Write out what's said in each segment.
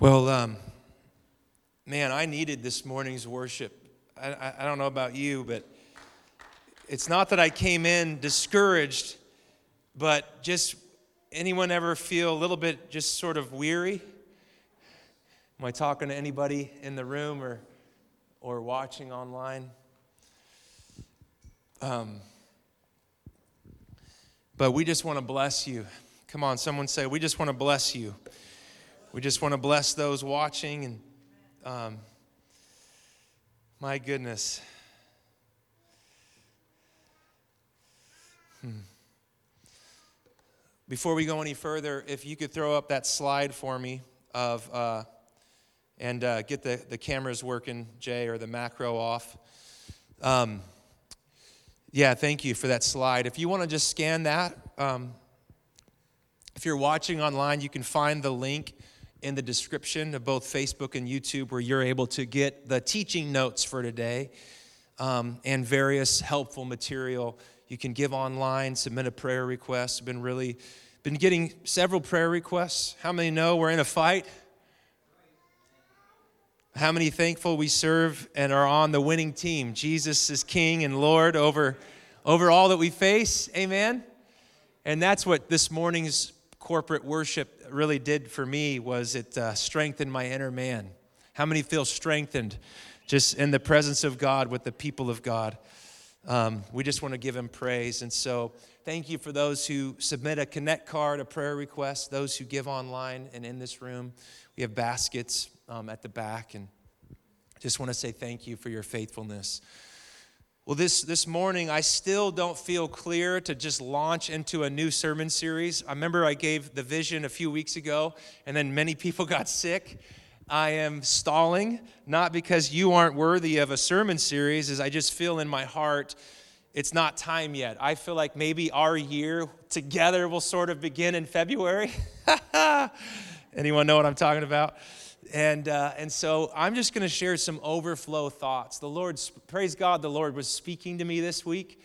Well, um, man, I needed this morning's worship. I, I, I don't know about you, but it's not that I came in discouraged, but just anyone ever feel a little bit just sort of weary? Am I talking to anybody in the room or, or watching online? Um, but we just want to bless you. Come on, someone say, We just want to bless you. We just want to bless those watching and um, my goodness. Hmm. Before we go any further, if you could throw up that slide for me of uh, and uh, get the, the cameras working, Jay, or the macro off. Um, yeah, thank you for that slide. If you want to just scan that, um, if you're watching online, you can find the link in the description of both Facebook and YouTube where you're able to get the teaching notes for today um, and various helpful material. You can give online, submit a prayer request. I've been really been getting several prayer requests. How many know we're in a fight? How many thankful we serve and are on the winning team? Jesus is King and Lord over, over all that we face. Amen. And that's what this morning's corporate worship really did for me was it uh, strengthened my inner man. How many feel strengthened just in the presence of God with the people of God? Um, we just want to give him praise. And so, thank you for those who submit a connect card, a prayer request, those who give online and in this room. We have baskets um, at the back, and just want to say thank you for your faithfulness. Well, this, this morning, I still don't feel clear to just launch into a new sermon series. I remember I gave the vision a few weeks ago, and then many people got sick. I am stalling, not because you aren't worthy of a sermon series, as I just feel in my heart it's not time yet. I feel like maybe our year together will sort of begin in February. Anyone know what I'm talking about? And, uh, and so I'm just going to share some overflow thoughts. The Lord, praise God, the Lord was speaking to me this week.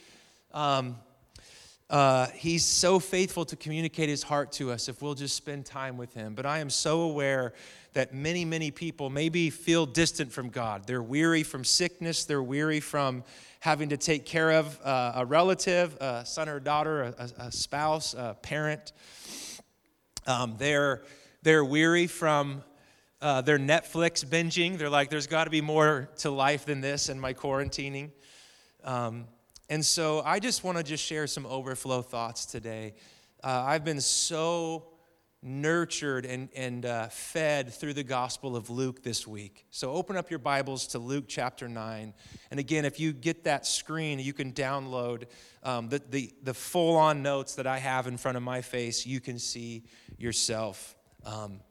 Um, uh, he's so faithful to communicate his heart to us if we'll just spend time with him. But I am so aware that many, many people maybe feel distant from God. They're weary from sickness, they're weary from having to take care of uh, a relative, a son or daughter, a, a spouse, a parent. Um, they're, they're weary from uh, they're Netflix binging. They're like, there's got to be more to life than this and my quarantining. Um, and so I just want to just share some overflow thoughts today. Uh, I've been so nurtured and, and uh, fed through the Gospel of Luke this week. So open up your Bibles to Luke chapter 9. And again, if you get that screen, you can download um, the, the, the full on notes that I have in front of my face. You can see yourself. Um,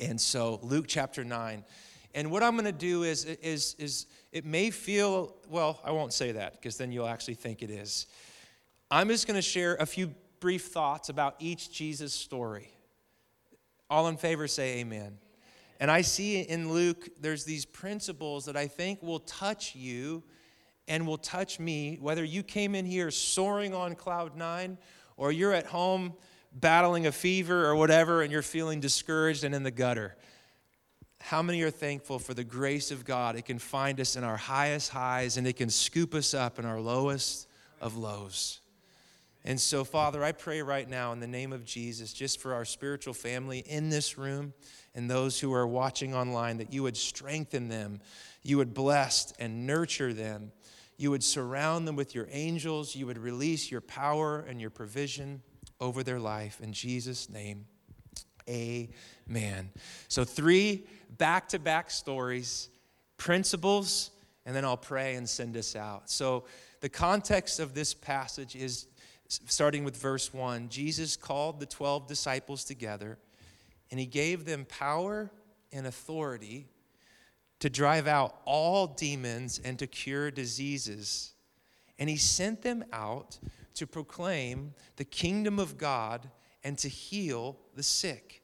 and so, Luke chapter 9. And what I'm going to do is, is, is it may feel, well, I won't say that because then you'll actually think it is. I'm just going to share a few brief thoughts about each Jesus story. All in favor say amen. And I see in Luke, there's these principles that I think will touch you and will touch me, whether you came in here soaring on cloud nine or you're at home battling a fever or whatever and you're feeling discouraged and in the gutter. How many are thankful for the grace of God? It can find us in our highest highs and it can scoop us up in our lowest of lows. And so, Father, I pray right now in the name of Jesus, just for our spiritual family in this room and those who are watching online, that you would strengthen them, you would bless and nurture them, you would surround them with your angels, you would release your power and your provision over their life. In Jesus' name, amen. So, three back to back stories, principles, and then I'll pray and send us out. So, the context of this passage is starting with verse 1 Jesus called the 12 disciples together, and he gave them power and authority to drive out all demons and to cure diseases. And he sent them out to proclaim the kingdom of God and to heal the sick.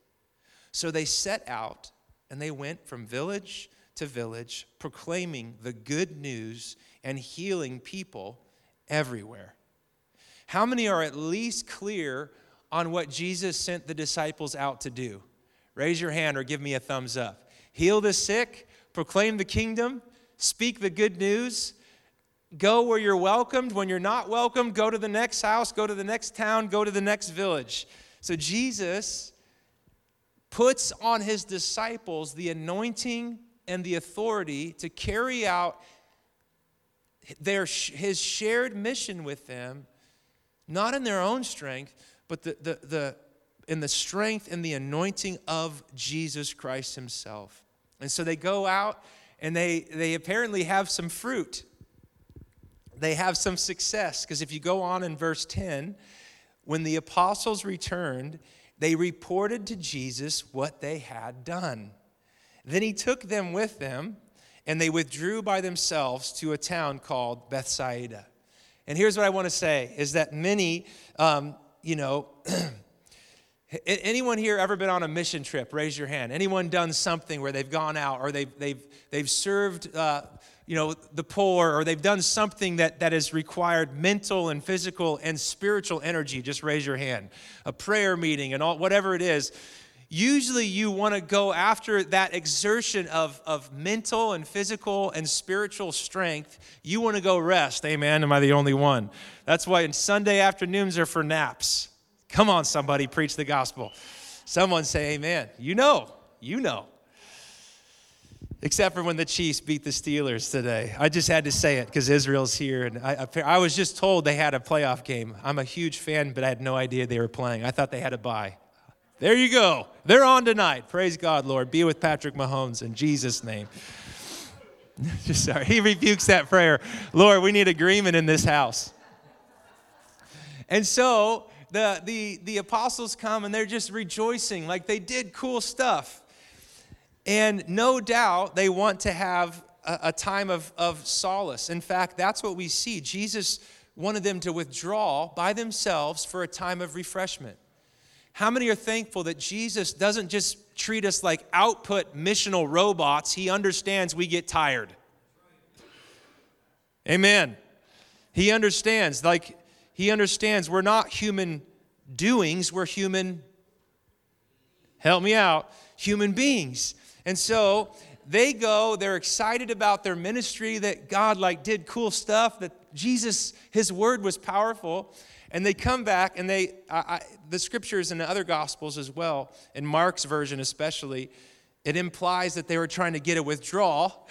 So they set out and they went from village to village, proclaiming the good news and healing people everywhere. How many are at least clear on what Jesus sent the disciples out to do? Raise your hand or give me a thumbs up. Heal the sick, proclaim the kingdom, speak the good news. Go where you're welcomed. When you're not welcomed, go to the next house, go to the next town, go to the next village. So Jesus puts on his disciples the anointing and the authority to carry out their, his shared mission with them, not in their own strength, but the, the, the, in the strength and the anointing of Jesus Christ himself. And so they go out and they, they apparently have some fruit. They have some success. Because if you go on in verse 10, when the apostles returned, they reported to Jesus what they had done. Then he took them with them, and they withdrew by themselves to a town called Bethsaida. And here's what I want to say is that many, um, you know, anyone here ever been on a mission trip? Raise your hand. Anyone done something where they've gone out or they've, they've, they've served uh, you know, the poor or they've done something that, that has required mental and physical and spiritual energy? Just raise your hand. A prayer meeting and all, whatever it is usually you want to go after that exertion of, of mental and physical and spiritual strength. You want to go rest. Amen. Am I the only one? That's why in Sunday afternoons are for naps. Come on, somebody, preach the gospel. Someone say amen. You know, you know. Except for when the Chiefs beat the Steelers today. I just had to say it because Israel's here. And I, I, was just told they had a playoff game. I'm a huge fan, but I had no idea they were playing. I thought they had a bye. There you go. They're on tonight. Praise God, Lord. Be with Patrick Mahomes in Jesus' name. Just sorry. He rebukes that prayer. Lord, we need agreement in this house. And so the, the, the apostles come and they're just rejoicing like they did cool stuff. And no doubt they want to have a, a time of, of solace. In fact, that's what we see. Jesus wanted them to withdraw by themselves for a time of refreshment. How many are thankful that Jesus doesn't just treat us like output missional robots? He understands we get tired. Amen. He understands, like, he understands we're not human doings, we're human, help me out, human beings. And so they go, they're excited about their ministry, that God, like, did cool stuff, that Jesus, his word was powerful. And they come back, and they, I, I, the scriptures in the other gospels as well, in Mark's version especially, it implies that they were trying to get a withdrawal,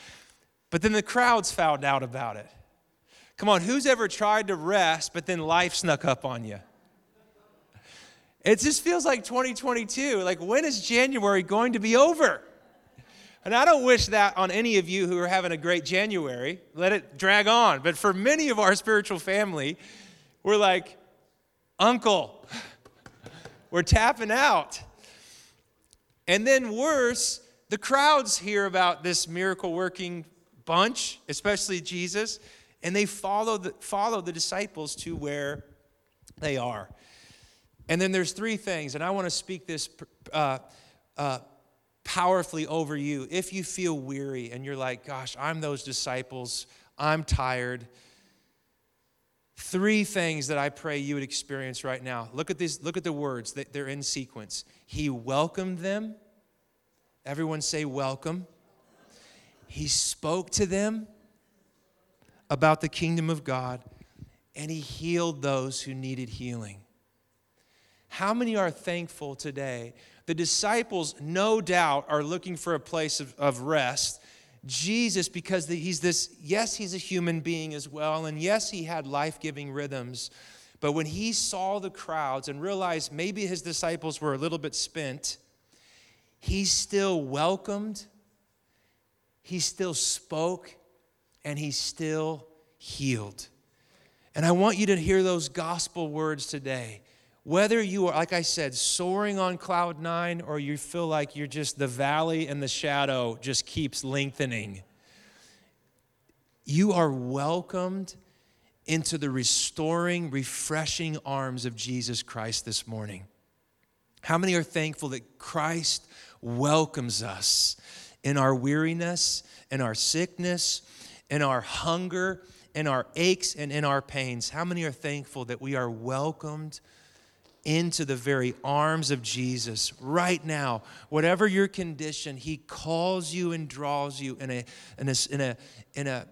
but then the crowds found out about it. Come on, who's ever tried to rest, but then life snuck up on you? It just feels like 2022. Like, when is January going to be over? And I don't wish that on any of you who are having a great January. Let it drag on. But for many of our spiritual family, we're like, Uncle, we're tapping out. And then worse, the crowds hear about this miracle working bunch, especially Jesus, and they follow the, follow the disciples to where they are. And then there's three things, and I want to speak this uh, uh, powerfully over you. If you feel weary and you're like, gosh, I'm those disciples, I'm tired, Three things that I pray you would experience right now. Look at these, look at the words, they're in sequence. He welcomed them. Everyone say welcome. He spoke to them about the kingdom of God, and he healed those who needed healing. How many are thankful today? The disciples, no doubt, are looking for a place of, of rest Jesus, because he's this, yes, he's a human being as well, and yes, he had life giving rhythms. But when he saw the crowds and realized maybe his disciples were a little bit spent, he still welcomed, he still spoke, and he still healed. And I want you to hear those gospel words today. Whether you are, like I said, soaring on cloud nine or you feel like you're just the valley and the shadow just keeps lengthening, you are welcomed into the restoring, refreshing arms of Jesus Christ this morning. How many are thankful that Christ welcomes us in our weariness, in our sickness, in our hunger, in our aches, and in our pains? How many are thankful that we are welcomed? Into the very arms of Jesus right now. Whatever your condition, He calls you and draws you in a, in a, in a, in a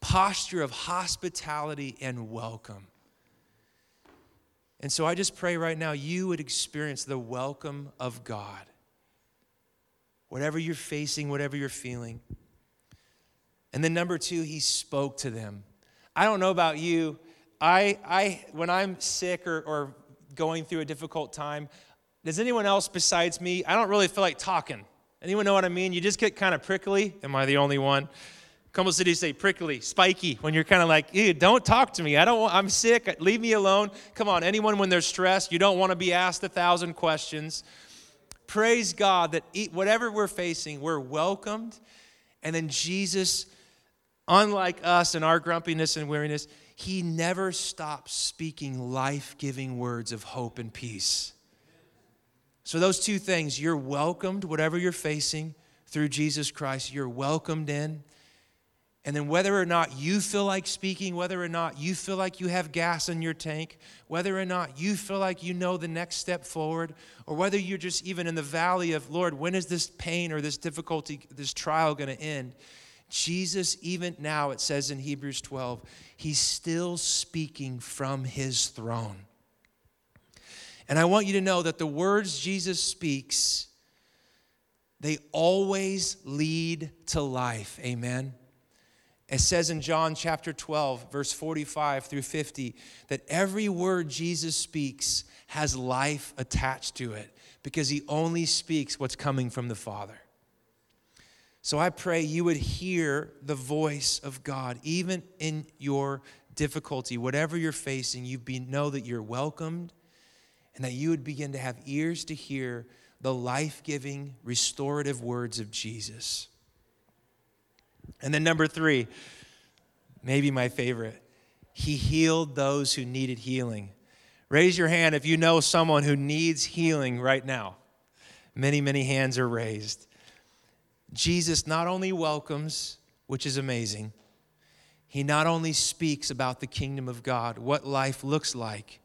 posture of hospitality and welcome. And so I just pray right now you would experience the welcome of God. Whatever you're facing, whatever you're feeling. And then number two, he spoke to them. I don't know about you. I, I when I'm sick or, or going through a difficult time, does anyone else besides me? I don't really feel like talking. Anyone know what I mean? You just get kind of prickly. Am I the only one? Como City say prickly, spiky, when you're kind of like, ew, don't talk to me. I don't I'm sick. Leave me alone. Come on, anyone when they're stressed, you don't want to be asked a thousand questions. Praise God that whatever we're facing, we're welcomed. And then Jesus, unlike us and our grumpiness and weariness, he never stops speaking life giving words of hope and peace. So, those two things, you're welcomed, whatever you're facing through Jesus Christ, you're welcomed in. And then, whether or not you feel like speaking, whether or not you feel like you have gas in your tank, whether or not you feel like you know the next step forward, or whether you're just even in the valley of, Lord, when is this pain or this difficulty, this trial going to end? Jesus, even now, it says in Hebrews 12, he's still speaking from his throne. And I want you to know that the words Jesus speaks, they always lead to life. Amen. It says in John chapter 12, verse 45 through 50, that every word Jesus speaks has life attached to it because he only speaks what's coming from the Father. So I pray you would hear the voice of God even in your difficulty, whatever you're facing, you be, know that you're welcomed and that you would begin to have ears to hear the life giving, restorative words of Jesus. And then, number three, maybe my favorite, he healed those who needed healing. Raise your hand if you know someone who needs healing right now. Many, many hands are raised. Jesus not only welcomes, which is amazing, he not only speaks about the kingdom of God, what life looks like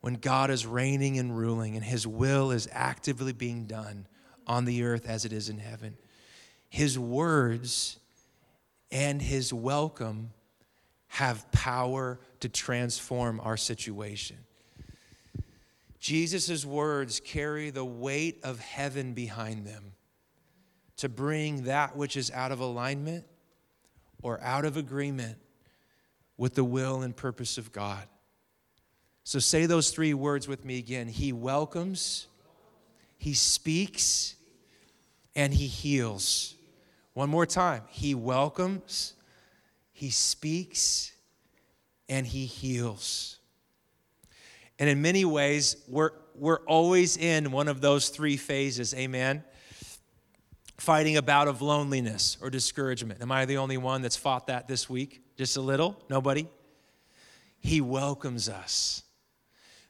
when God is reigning and ruling and his will is actively being done on the earth as it is in heaven. His words and his welcome have power to transform our situation. Jesus' words carry the weight of heaven behind them to bring that which is out of alignment or out of agreement with the will and purpose of God. So say those three words with me again. He welcomes, He speaks, and He heals. One more time. He welcomes, He speaks, and He heals. And in many ways, we're, we're always in one of those three phases. Amen. Fighting a bout of loneliness or discouragement. Am I the only one that's fought that this week? Just a little? Nobody? He welcomes us.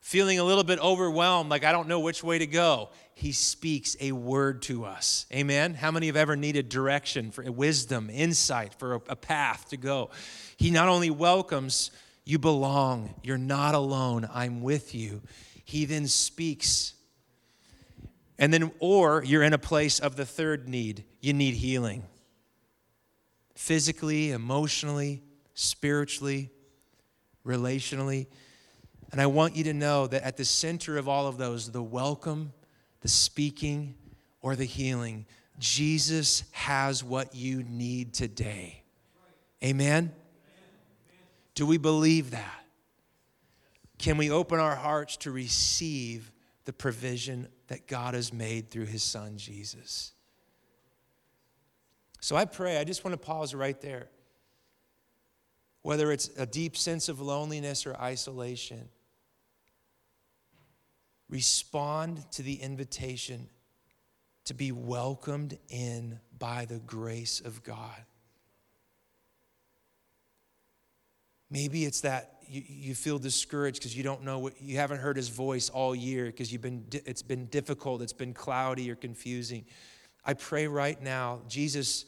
Feeling a little bit overwhelmed, like I don't know which way to go he speaks a word to us. Amen. How many have ever needed direction for wisdom, insight, for a, path to go? He not only welcomes, you belong, you're not alone, I'm with you. He then speaks. And then, or you're in a place of the third need, you need healing physically, emotionally, spiritually, relationally. And I want you to know that at the center of all of those, the welcome the speaking, or the healing. Jesus has what you need today. Amen? Do we believe that? Can we open our hearts to receive the provision that God has made through his son, Jesus? So I pray, I just want to pause right there. Whether it's a deep sense of loneliness or isolation, respond to the invitation to be welcomed in by the grace of God. Maybe it's that you, you feel discouraged because you don't know what you haven't heard his voice all year because you've been it's been difficult, it's been cloudy or confusing. I pray right now, Jesus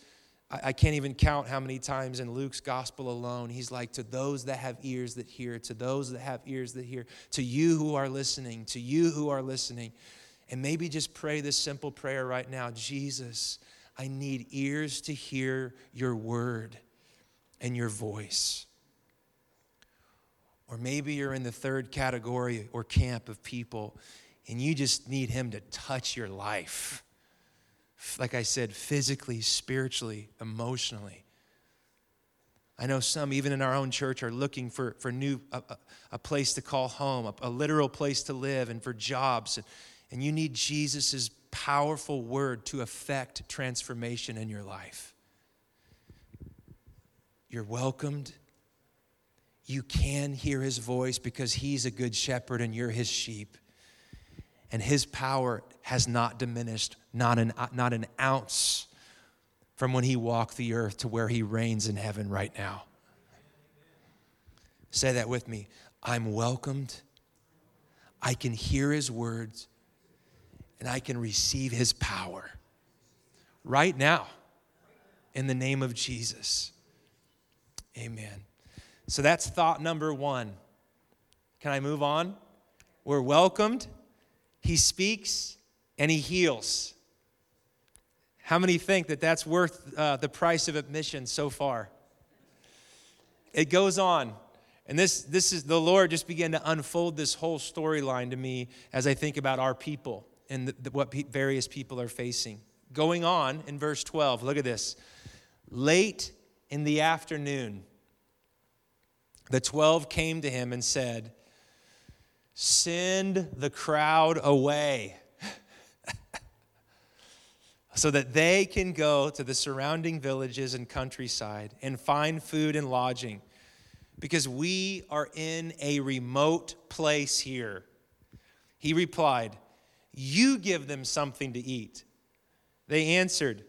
I, can't even count how many times in Luke's gospel alone, he's like, To those that have ears that hear, to those that have ears that hear, to you who are listening, to you who are listening. And maybe just pray this simple prayer right now Jesus, I need ears to hear your word and your voice. Or maybe you're in the third category or camp of people and you just need him to touch your life like I said, physically, spiritually, emotionally. I know some, even in our own church, are looking for, for new, a, a place to call home, a, a, literal place to live, and for jobs. And, and you need Jesus' powerful word to affect transformation in your life. You're welcomed. You can hear his voice because he's a good shepherd and you're his sheep and his power has not diminished, not an, not an ounce from when he walked the earth to where he reigns in heaven right now. Say that with me. I'm welcomed. I can hear his words and I can receive his power right now in the name of Jesus. Amen. So that's thought number one. Can I move on? We're welcomed he speaks and he heals. How many think that that's worth uh, the price of admission so far? It goes on. And this, this is the Lord just began to unfold this whole storyline to me as I think about our people and the, the, what pe- various people are facing. Going on in verse 12, look at this. Late in the afternoon, the 12 came to him and said, Send the crowd away so that they can go to the surrounding villages and countryside and find food and lodging because we are in a remote place here. He replied, You give them something to eat. They answered,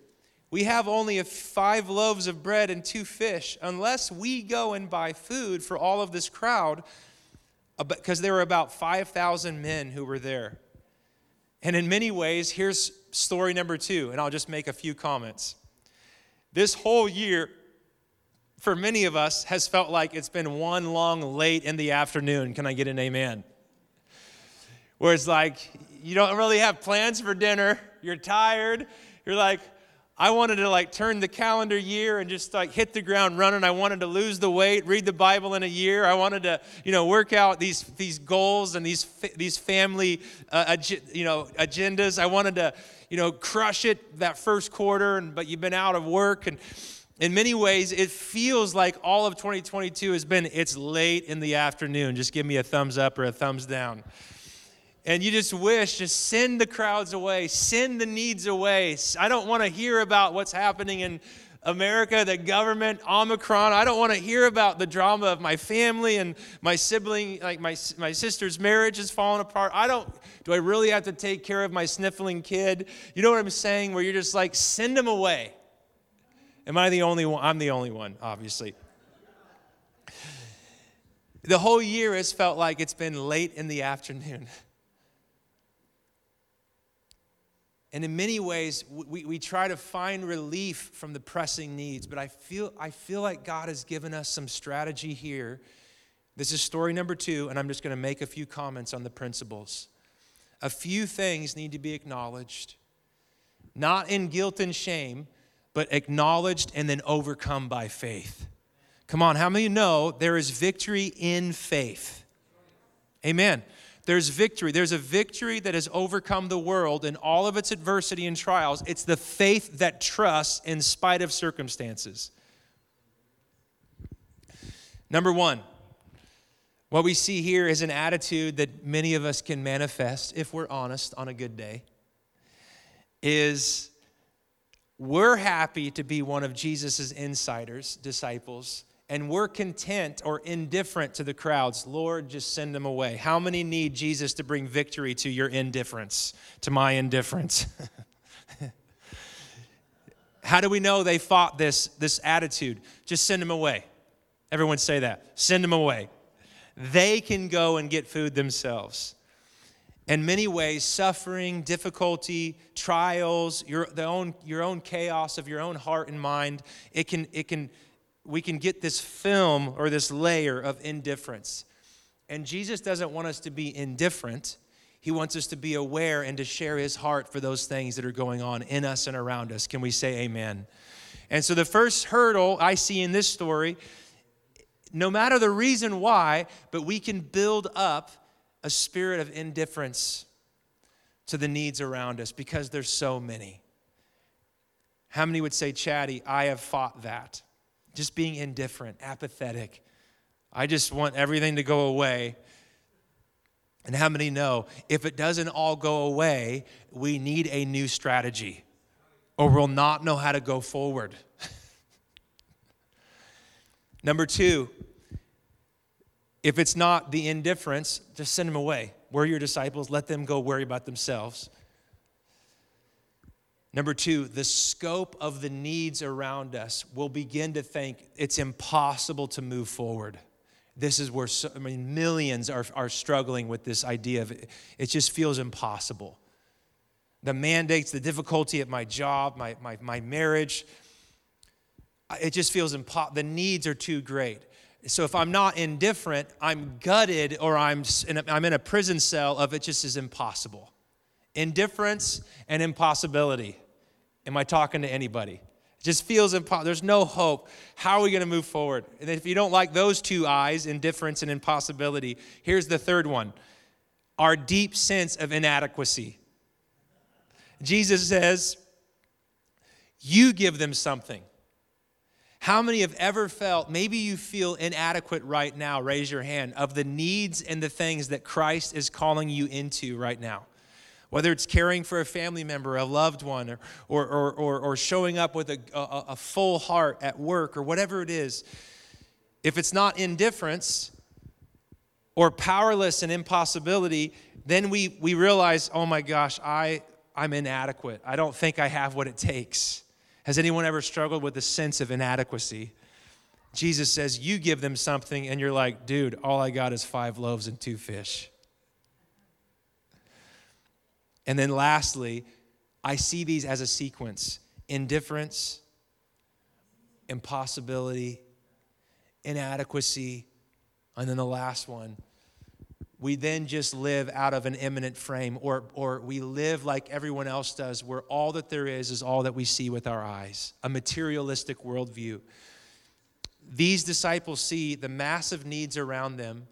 We have only five loaves of bread and two fish. Unless we go and buy food for all of this crowd, uh, because there were about 5,000 men who were there. And in many ways, here's story number two, and I'll just make a few comments. This whole year, for many of us, has felt like it's been one long late in the afternoon. Can I get an amen? Where it's like, you don't really have plans for dinner, you're tired, you're like, I wanted to like turn the calendar year and just like hit the ground running. I wanted to lose the weight, read the Bible in a year. I wanted to, you know, work out these these goals and these these family, uh, you know, agendas. I wanted to, you know, crush it that first quarter. And but you've been out of work and. In many ways, it feels like all of 2022 has been, it's late in the afternoon. Just give me a thumbs up or a thumbs down and you just wish, just send the crowds away, send the needs away. I don't want to hear about what's happening in America, the government, Omicron. I don't want to hear about the drama of my family and my sibling, like my, my sister's marriage is falling apart. I don't, do I really have to take care of my sniffling kid? You know what I'm saying? Where you're just like, send them away. Am I the only one? I'm the only one, obviously. The whole year has felt like it's been late in the afternoon. And in many ways, we, we try to find relief from the pressing needs, but I feel, I feel like God has given us some strategy here. This is story number two, and I'm just going to make a few comments on the principles. A few things need to be acknowledged, not in guilt and shame, but acknowledged and then overcome by faith. Come on, how many know there is victory in faith? Amen there's victory. There's a victory that has overcome the world in all of its adversity and trials. It's the faith that trusts in spite of circumstances. Number one, what we see here is an attitude that many of us can manifest, if we're honest, on a good day, is we're happy to be one of Jesus' insiders, disciples, and we're content or indifferent to the crowds, Lord, just send them away. How many need Jesus to bring victory to your indifference, to my indifference? How do we know they fought this, this attitude? Just send them away. Everyone say that. Send them away. They can go and get food themselves. in many ways, suffering, difficulty, trials, your, the own, your own chaos of your own heart and mind, it can, it can, we can get this film or this layer of indifference. And Jesus doesn't want us to be indifferent. He wants us to be aware and to share his heart for those things that are going on in us and around us. Can we say amen? And so, the first hurdle I see in this story, no matter the reason why, but we can build up a spirit of indifference to the needs around us because there's so many. How many would say, Chatty, I have fought that? Just being indifferent, apathetic. I just want everything to go away. And how many know if it doesn't all go away, we need a new strategy or we'll not know how to go forward. Number two, if it's not the indifference, just send them away. We're your disciples, let them go worry about themselves. Number two, the scope of the needs around us will begin to think it's impossible to move forward. This is where so, I mean, millions are, are struggling with this idea of it, it just feels impossible. The mandates, the difficulty at my job, my, my, my marriage, it just feels impossible. The needs are too great. So if I'm not indifferent, I'm gutted or I'm in a, I'm in a prison cell of it just is impossible. Indifference and impossibility. Am I talking to anybody? It just feels impossible. There's no hope. How are we going to move forward? And if you don't like those two eyes, indifference and impossibility, here's the third one our deep sense of inadequacy. Jesus says, You give them something. How many have ever felt, maybe you feel inadequate right now? Raise your hand of the needs and the things that Christ is calling you into right now. Whether it's caring for a family member, a loved one, or, or, or, or showing up with a, a, a full heart at work, or whatever it is. If it's not indifference or powerless and impossibility, then we, we realize, oh my gosh, I, I'm inadequate. I don't think I have what it takes. Has anyone ever struggled with a sense of inadequacy? Jesus says, You give them something, and you're like, dude, all I got is five loaves and two fish. And then lastly, I see these as a sequence indifference, impossibility, inadequacy, and then the last one we then just live out of an immanent frame, or, or we live like everyone else does, where all that there is is all that we see with our eyes, a materialistic worldview. These disciples see the massive needs around them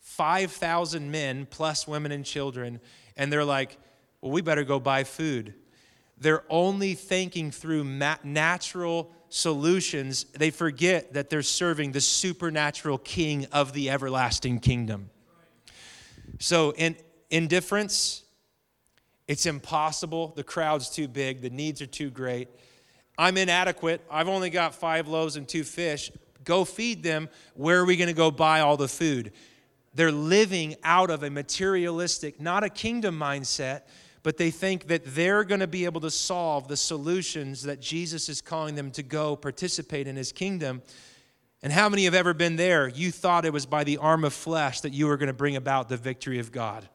5,000 men plus women and children, and they're like, well, we better go buy food. They're only thinking through natural solutions. They forget that they're serving the supernatural king of the everlasting kingdom. So, in indifference, it's impossible. The crowd's too big, the needs are too great. I'm inadequate. I've only got five loaves and two fish. Go feed them. Where are we going to go buy all the food? They're living out of a materialistic, not a kingdom mindset, but they think that they're going to be able to solve the solutions that Jesus is calling them to go participate in his kingdom. And how many have ever been there? You thought it was by the arm of flesh that you were going to bring about the victory of God.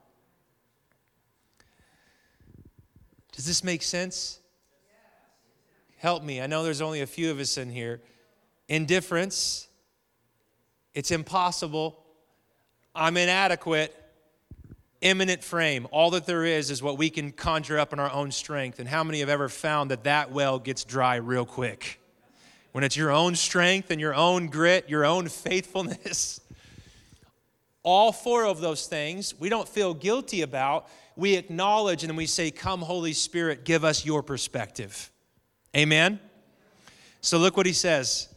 Does this make sense? Help me. I know there's only a few of us in here. Indifference, it's impossible. I'm inadequate. Immanent frame. All that there is is what we can conjure up in our own strength. And how many have ever found that that well gets dry real quick? when it's your own strength and your own grit, your own faithfulness. All four of those things we don't feel guilty about. We acknowledge and then we say, Come, Holy Spirit, give us your perspective. Amen? So look what he says.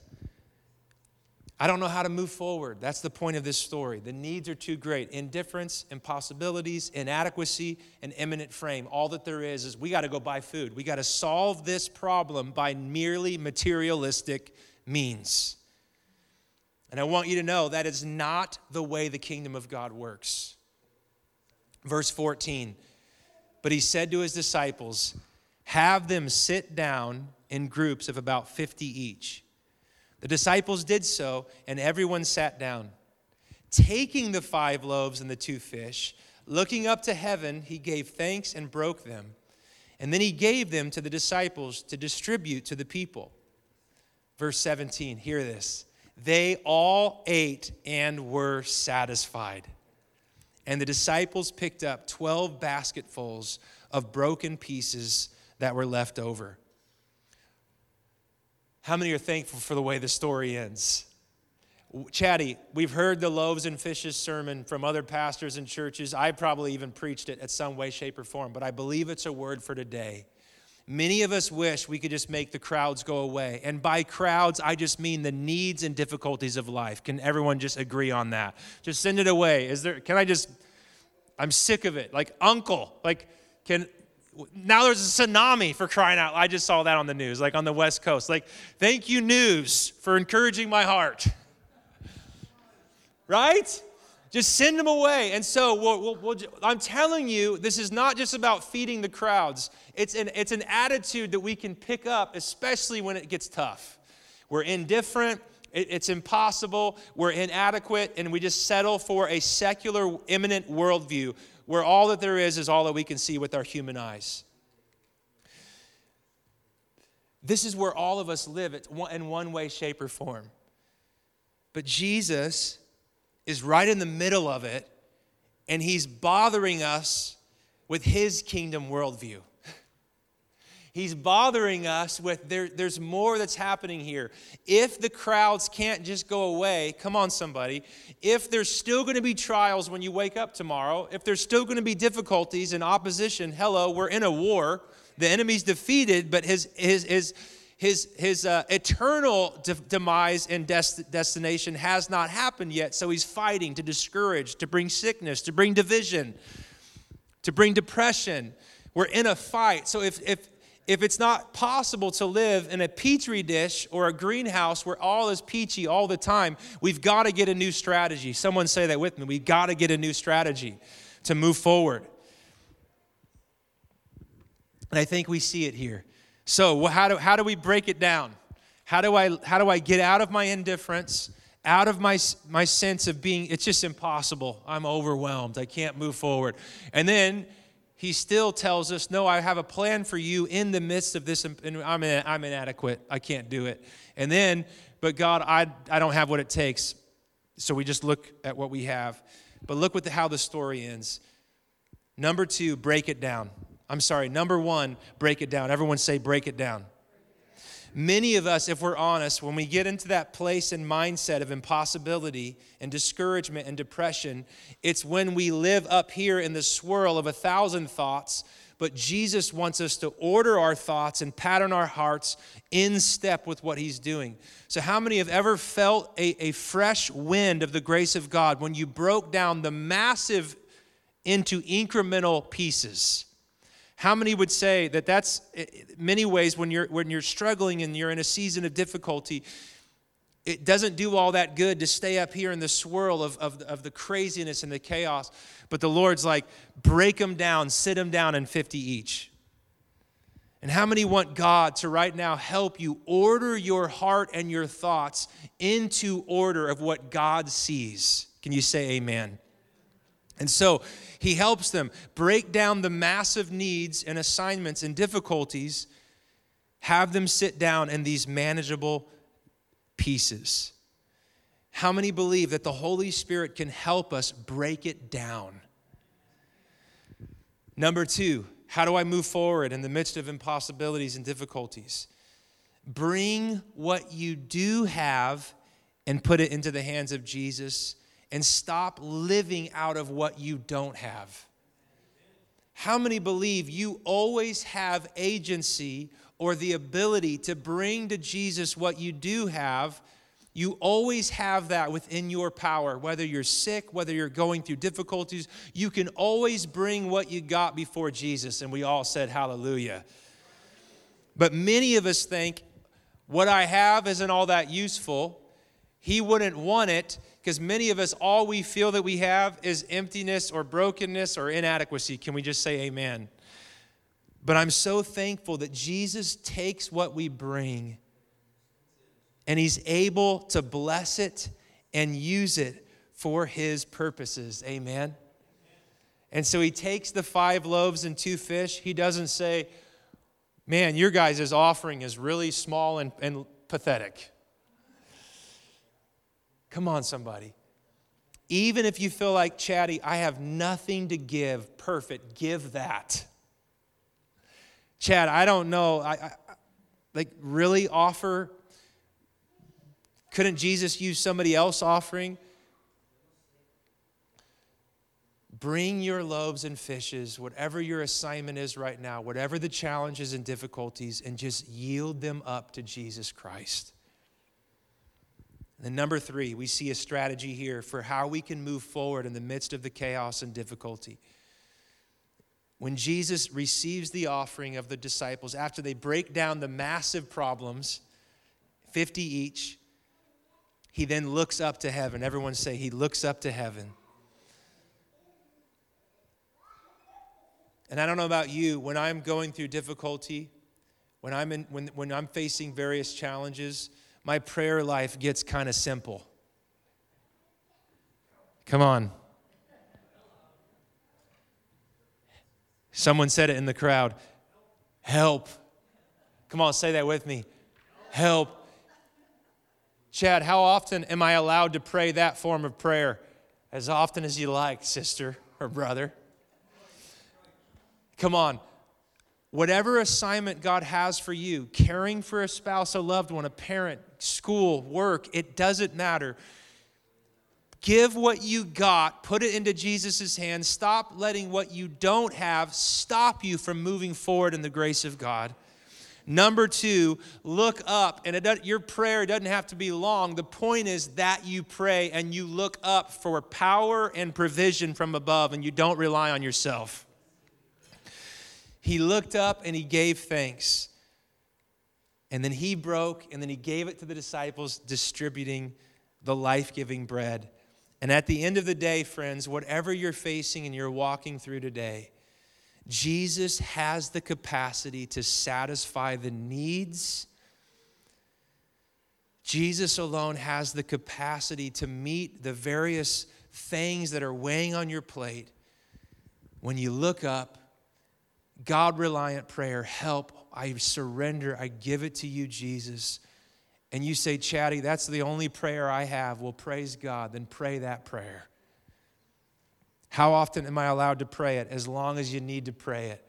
I don't know how to move forward. That's the point of this story. The needs are too great indifference, impossibilities, inadequacy, and immanent frame. All that there is is we got to go buy food. We got to solve this problem by merely materialistic means. And I want you to know that is not the way the kingdom of God works. Verse 14 But he said to his disciples, Have them sit down in groups of about 50 each. The disciples did so, and everyone sat down. Taking the five loaves and the two fish, Looking up to heaven, he gave thanks and broke them. And then he gave them to the disciples to distribute to the people. Verse 17, hear this. They all ate and were satisfied. And the disciples picked up 12 basketfuls of broken pieces that were left over. How many are thankful for the way the story ends? Chatty, we've heard the loaves and fishes sermon from other pastors and churches. I probably even preached it at some way, shape, or form, but I believe it's a word for today. Many of us wish we could just make the crowds go away. And by crowds, I just mean the needs and difficulties of life. Can everyone just agree on that? Just send it away. Is there can I just I'm sick of it. Like uncle, like can now there's a tsunami for crying out. I just saw that on the news, like on the West Coast. Like, thank you, news, for encouraging my heart. right? Just send them away. And so we'll, we'll, we'll, I'm telling you, this is not just about feeding the crowds. It's an, it's an attitude that we can pick up, especially when it gets tough. We're indifferent, it, it's impossible, we're inadequate, and we just settle for a secular, imminent worldview where all that there is is all that we can see with our human eyes. This is where all of us live in one way, shape, or form. But Jesus is right in the middle of it, and he's bothering us with his kingdom worldview. He's bothering us with there, there's more that's happening here. If the crowds can't just go away, come on, somebody. If there's still going to be trials when you wake up tomorrow, if there's still going to be difficulties and opposition, hello, we're in a war. The enemy's defeated, but his, his, his, his, his uh, eternal de- demise and des- destination has not happened yet. So he's fighting to discourage, to bring sickness, to bring division, to bring depression. We're in a fight. So if, if, if it's not possible to live in a petri dish or a greenhouse where all is peachy all the time, we've got to get a new strategy. Someone say that with me. We've got to get a new strategy to move forward. And I think we see it here. So, how do, how do we break it down? How do, I, how do I get out of my indifference, out of my, my sense of being, it's just impossible. I'm overwhelmed. I can't move forward. And then he still tells us, No, I have a plan for you in the midst of this. And I'm, in, I'm inadequate. I can't do it. And then, but God, I, I don't have what it takes. So we just look at what we have. But look what the, how the story ends. Number two, break it down. I'm sorry, number one, break it down. Everyone say, break it down. Many of us, if we're honest, when we get into that place and mindset of impossibility and discouragement and depression, it's when we live up here in the swirl of a thousand thoughts. But Jesus wants us to order our thoughts and pattern our hearts in step with what He's doing. So, how many have ever felt a, a fresh wind of the grace of God when you broke down the massive into incremental pieces? How many would say that that's many ways when you're when you're struggling and you're in a season of difficulty, it doesn't do all that good to stay up here in the swirl of, of, of the craziness and the chaos. But the Lord's like, break them down, sit them down in 50 each. And how many want God to right now help you order your heart and your thoughts into order of what God sees? Can you say amen? And so he helps them break down the massive needs and assignments and difficulties, have them sit down in these manageable pieces. How many believe that the Holy Spirit can help us break it down? Number two, how do I move forward in the midst of impossibilities and difficulties? Bring what you do have and put it into the hands of Jesus and stop living out of what you don't have. How many believe you always have agency or the ability to bring to Jesus what you do have? You always have that within your power. Whether you're sick, whether you're going through difficulties, you can always bring what you got before Jesus. And we all said, Hallelujah. But many of us think, what I have isn't all that useful. He wouldn't want it because many of us, all we feel that we have is emptiness or brokenness or inadequacy. Can we just say amen? But I'm so thankful that Jesus takes what we bring and he's able to bless it and use it for his purposes. Amen. And so he takes the five loaves and two fish. He doesn't say, Man, your guys' offering is really small and, and pathetic. Come on, somebody. Even if you feel like, Chatty, I have nothing to give, perfect, give that. Chad, I don't know. I, I like really offer. Couldn't Jesus use somebody else offering? Bring your loaves and fishes, whatever your assignment is right now, whatever the challenges and difficulties, and just yield them up to Jesus Christ. And number three, we see a strategy here for how we can move forward in the midst of the chaos and difficulty. When Jesus receives the offering of the disciples, after they break down the massive problems, 50 each, he then looks up to heaven. Everyone say, He looks up to heaven. And I don't know about you, when I'm going through difficulty, when I'm, in, when, when I'm facing various challenges, my prayer life gets kind of simple. Come on. Someone said it in the crowd help. Come on, say that with me. Help. Chad, how often am I allowed to pray that form of prayer? As often as you like, sister or brother. Come on. Whatever assignment God has for you, caring for a spouse, a loved one, a parent, school, work, it doesn't matter. Give what you got, put it into Jesus' hands. Stop letting what you don't have stop you from moving forward in the grace of God. Number two, look up. And your prayer doesn't have to be long. The point is that you pray and you look up for power and provision from above and you don't rely on yourself. He looked up and he gave thanks. And then he broke and then he gave it to the disciples, distributing the life giving bread. And at the end of the day, friends, whatever you're facing and you're walking through today, Jesus has the capacity to satisfy the needs. Jesus alone has the capacity to meet the various things that are weighing on your plate when you look up God reliant prayer, help, I surrender, I give it to you, Jesus. And you say, Chatty, that's the only prayer I have. Well, praise God. Then pray that prayer. How often am I allowed to pray it? As long as you need to pray it.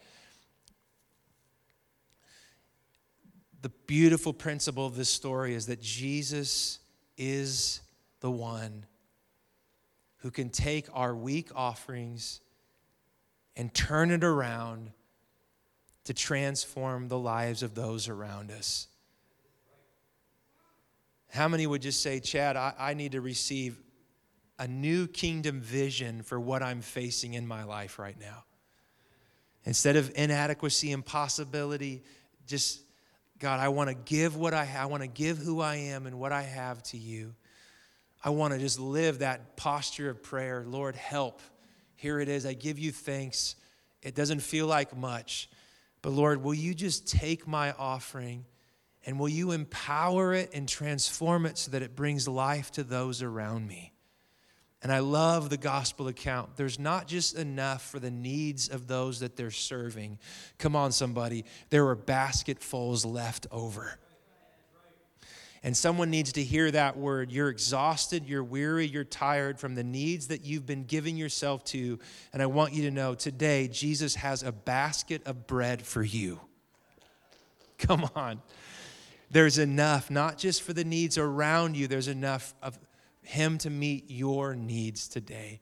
The beautiful principle of this story is that Jesus is the one who can take our weak offerings and turn it around to transform the lives of those around us. How many would just say, Chad, I, I need to receive a new kingdom vision for what I'm facing in my life right now? Instead of inadequacy, impossibility, just, God, I want to give what I have. I want to give who I am and what I have to you. I want to just live that posture of prayer. Lord, help. Here it is. I give you thanks. It doesn't feel like much, but Lord, will you just take my offering and will you empower it and transform it so that it brings life to those around me? And I love the gospel account. There's not just enough for the needs of those that they're serving. Come on, somebody. There are basketfuls left over. And someone needs to hear that word. You're exhausted, you're weary, you're tired from the needs that you've been giving yourself to. And I want you to know today, Jesus has a basket of bread for you. Come on. There's enough, not just for the needs around you, there's enough of Him to meet your needs today.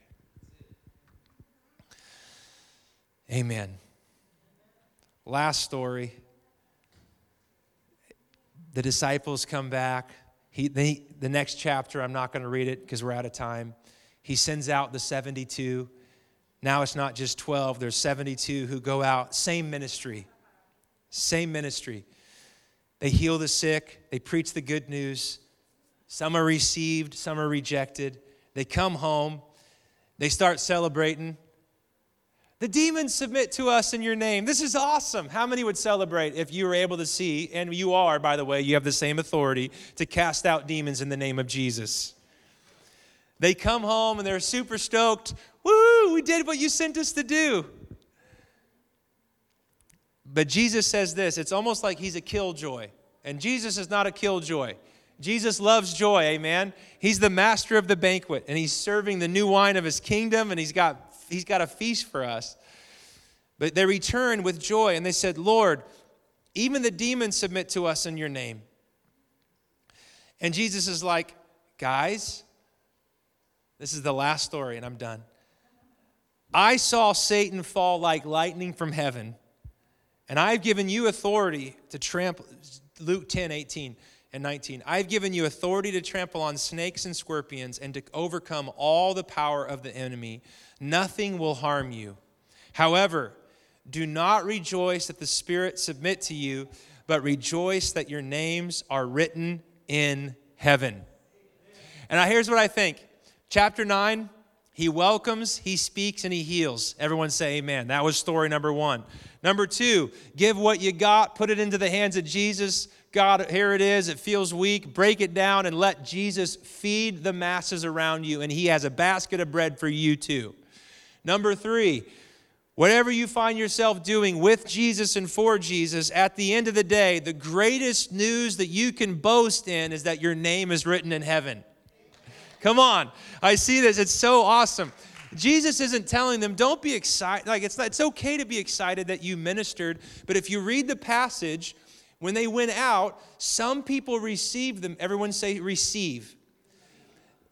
Amen. Last story the disciples come back. He, the, the next chapter, I'm not going to read it because we're out of time. He sends out the 72. Now it's not just 12, there's 72 who go out. Same ministry. Same ministry. They heal the sick, they preach the good news. Some are received, some are rejected. They come home, they start celebrating. The demons submit to us in your name. This is awesome. How many would celebrate if you were able to see, and you are, by the way, you have the same authority to cast out demons in the name of Jesus? They come home and they're super stoked. Woo, we did what you sent us to do. But Jesus says this it's almost like he's a killjoy. And Jesus is not a killjoy. Jesus loves joy, amen. He's the master of the banquet, and he's serving the new wine of his kingdom, and he's got, he's got a feast for us. But they returned with joy, and they said, Lord, even the demons submit to us in your name. And Jesus is like, guys, this is the last story, and I'm done. I saw Satan fall like lightning from heaven. And I've given you authority to trample, Luke 10, 18 and 19. I've given you authority to trample on snakes and scorpions and to overcome all the power of the enemy. Nothing will harm you. However, do not rejoice that the Spirit submit to you, but rejoice that your names are written in heaven. And here's what I think. Chapter 9, he welcomes, he speaks, and he heals. Everyone say amen. That was story number one. Number two, give what you got, put it into the hands of Jesus. God, here it is. It feels weak. Break it down and let Jesus feed the masses around you. And He has a basket of bread for you too. Number three, whatever you find yourself doing with Jesus and for Jesus, at the end of the day, the greatest news that you can boast in is that your name is written in heaven. Come on. I see this. It's so awesome. Jesus isn't telling them, don't be excited. Like, it's, it's okay to be excited that you ministered, but if you read the passage, when they went out, some people received them. Everyone say, receive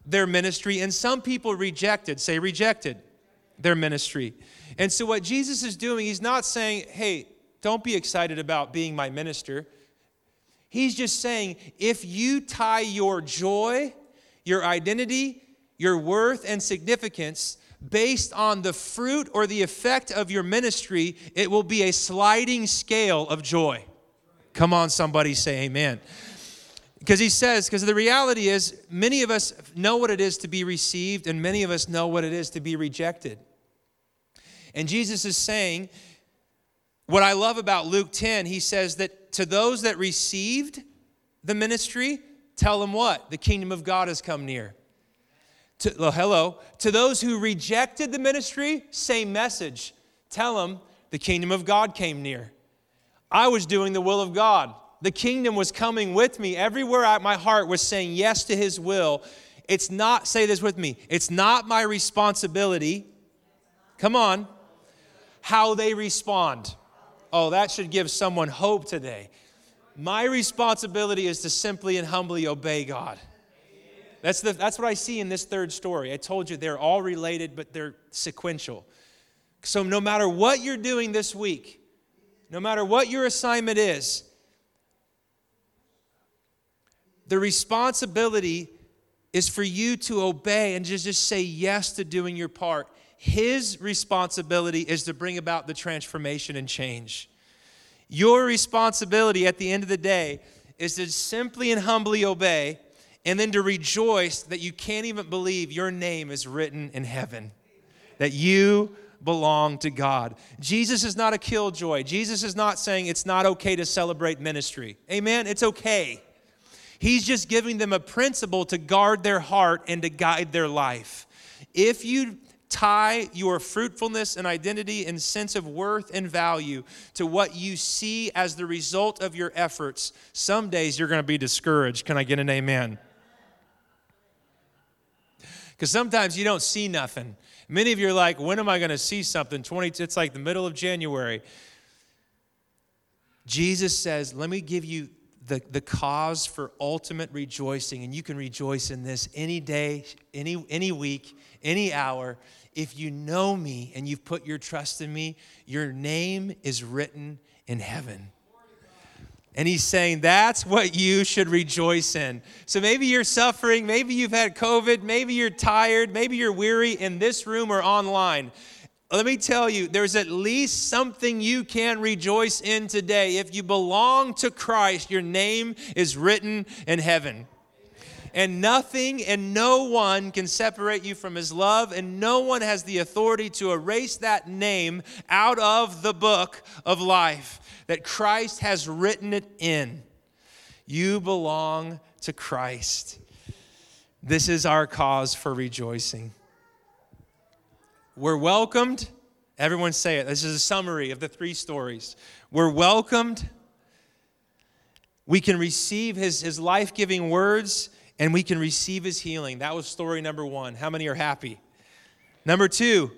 their ministry, and some people rejected. Say, rejected their ministry. And so, what Jesus is doing, he's not saying, hey, don't be excited about being my minister. He's just saying, if you tie your joy, your identity, your worth, and significance based on the fruit or the effect of your ministry, it will be a sliding scale of joy. Come on, somebody say amen. Because he says, because the reality is, many of us know what it is to be received, and many of us know what it is to be rejected. And Jesus is saying, what I love about Luke 10, he says that to those that received the ministry, tell them what? The kingdom of God has come near. To, well, hello. To those who rejected the ministry, same message. Tell them the kingdom of God came near. I was doing the will of God. The kingdom was coming with me. Everywhere I, my heart was saying yes to his will. It's not, say this with me, it's not my responsibility. Come on. How they respond. Oh, that should give someone hope today. My responsibility is to simply and humbly obey God. That's, the, that's what I see in this third story. I told you they're all related, but they're sequential. So, no matter what you're doing this week, no matter what your assignment is, the responsibility is for you to obey and just, just say yes to doing your part. His responsibility is to bring about the transformation and change. Your responsibility at the end of the day is to simply and humbly obey and then to rejoice that you can't even believe your name is written in heaven, that you belong to God. Jesus is not a killjoy. Jesus is not saying it's not okay to celebrate ministry. Amen? It's okay. He's just giving them a principle to guard their heart and to guide their life. If you tie your fruitfulness and identity and sense of worth and value to what you see as the result of your efforts, some days you're going to be discouraged. Can I get an amen? Because sometimes you don't see nothing. Many of you are like, when am I going to see something? 20, it's like the middle of January. Jesus says, let me give you the, the cause for ultimate rejoicing, and you can rejoice in this any day, any, any week, any hour. If you know me and you've put your trust in me, your name is written in heaven. And he's saying that's what you should rejoice in. So maybe you're suffering, maybe you've had COVID, maybe you're tired, maybe you're weary in this room or online. Let me tell you, there's at least something you can rejoice in today. If you belong to Christ, your name is written in heaven. And nothing and no one can separate you from his love, and no one has the authority to erase that name out of the book of life that Christ has written it in. You belong to Christ. This is our cause for rejoicing. We're welcomed. Everyone say it. This is a summary of the three stories. We're welcomed. We can receive his, his life giving words and we can receive his healing. That was story number one. How many are happy? Number two,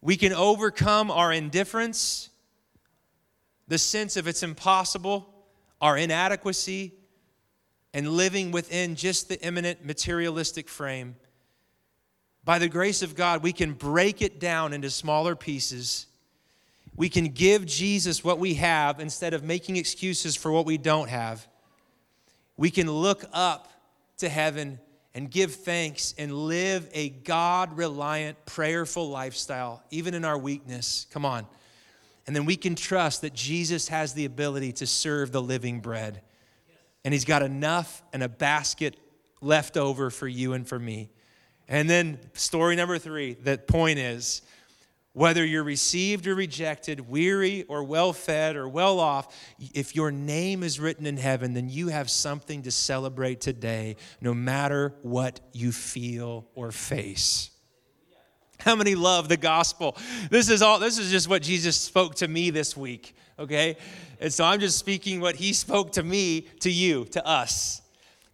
we can overcome our indifference, the sense of it's impossible, our inadequacy, and living within just the immanent materialistic frame. By the grace of God, we can break it down into smaller pieces. We can give Jesus what we have instead of making excuses for what we don't have. We can look up to heaven and give thanks and live a God reliant, prayerful lifestyle, even in our weakness. Come on. And then we can trust that Jesus has the ability to serve the living bread. And he's got enough and a basket left over for you and for me. And then, story number three, the point is whether you're received or rejected, weary or well fed or well off, if your name is written in heaven, then you have something to celebrate today, no matter what you feel or face. How many love the gospel? This is all this is just what Jesus spoke to me this week, okay? And so I'm just speaking what he spoke to me, to you, to us.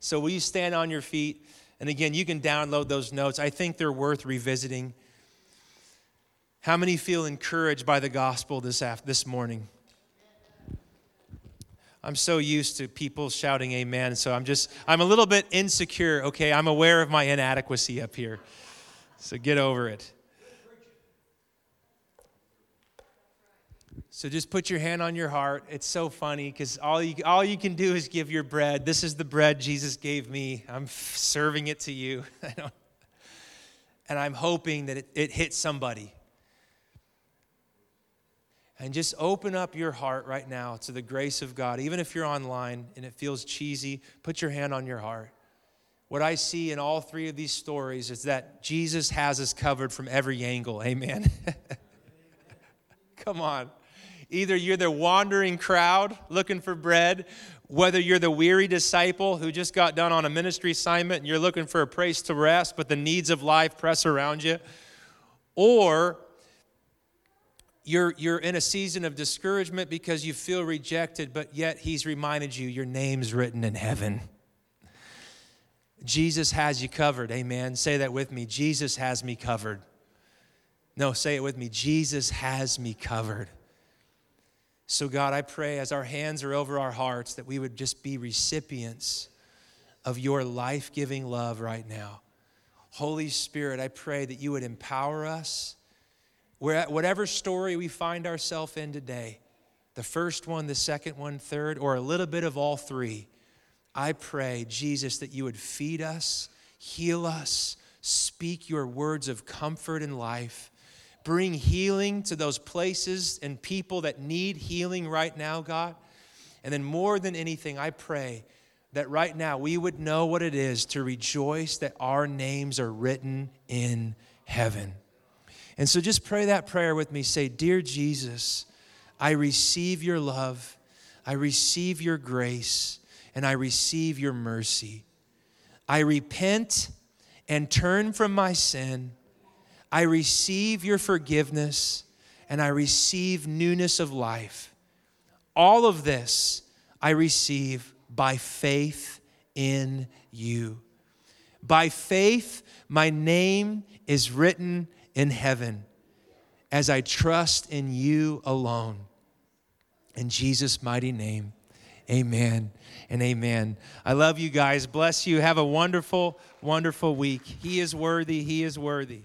So will you stand on your feet? And again, you can download those notes. I think they're worth revisiting. How many feel encouraged by the gospel this, after, this morning? I'm so used to people shouting amen, so I'm just, I'm a little bit insecure, okay? I'm aware of my inadequacy up here. So get over it. So just put your hand on your heart. It's so funny because all you, all you can do is give your bread. This is the bread Jesus gave me. I'm serving it to you. and I'm hoping that it, it hits somebody and just open up your heart right now to the grace of God. Even if you're online and it feels cheesy, put your hand on your heart. What I see in all three of these stories is that Jesus has us covered from every angle. Amen. Come on. Either you're the wandering crowd looking for bread, whether you're the weary disciple who just got done on a ministry assignment and you're looking for a place to rest, but the needs of life press around you, or you're, you're in a season of discouragement because you feel rejected, but yet He's reminded you your name's written in heaven. Jesus has you covered. Amen. Say that with me. Jesus has me covered. No, say it with me. Jesus has me covered. So, God, I pray as our hands are over our hearts that we would just be recipients of your life giving love right now. Holy Spirit, I pray that you would empower us whatever story we find ourselves in today, the first one, the second one, third, or a little bit of all three, I pray, Jesus, that you would feed us, heal us, speak your words of comfort and life, bring healing to those places and people that need healing right now, God. And then, more than anything, I pray that right now we would know what it is to rejoice that our names are written in heaven. And so just pray that prayer with me. Say, Dear Jesus, I receive your love, I receive your grace, and I receive your mercy. I repent and turn from my sin. I receive your forgiveness and I receive newness of life. All of this I receive by faith in you. By faith, my name is written in heaven as I trust in you alone. In Jesus' mighty name, amen and amen. I love you guys. Bless you. Have a wonderful, wonderful week. He is worthy. He is worthy.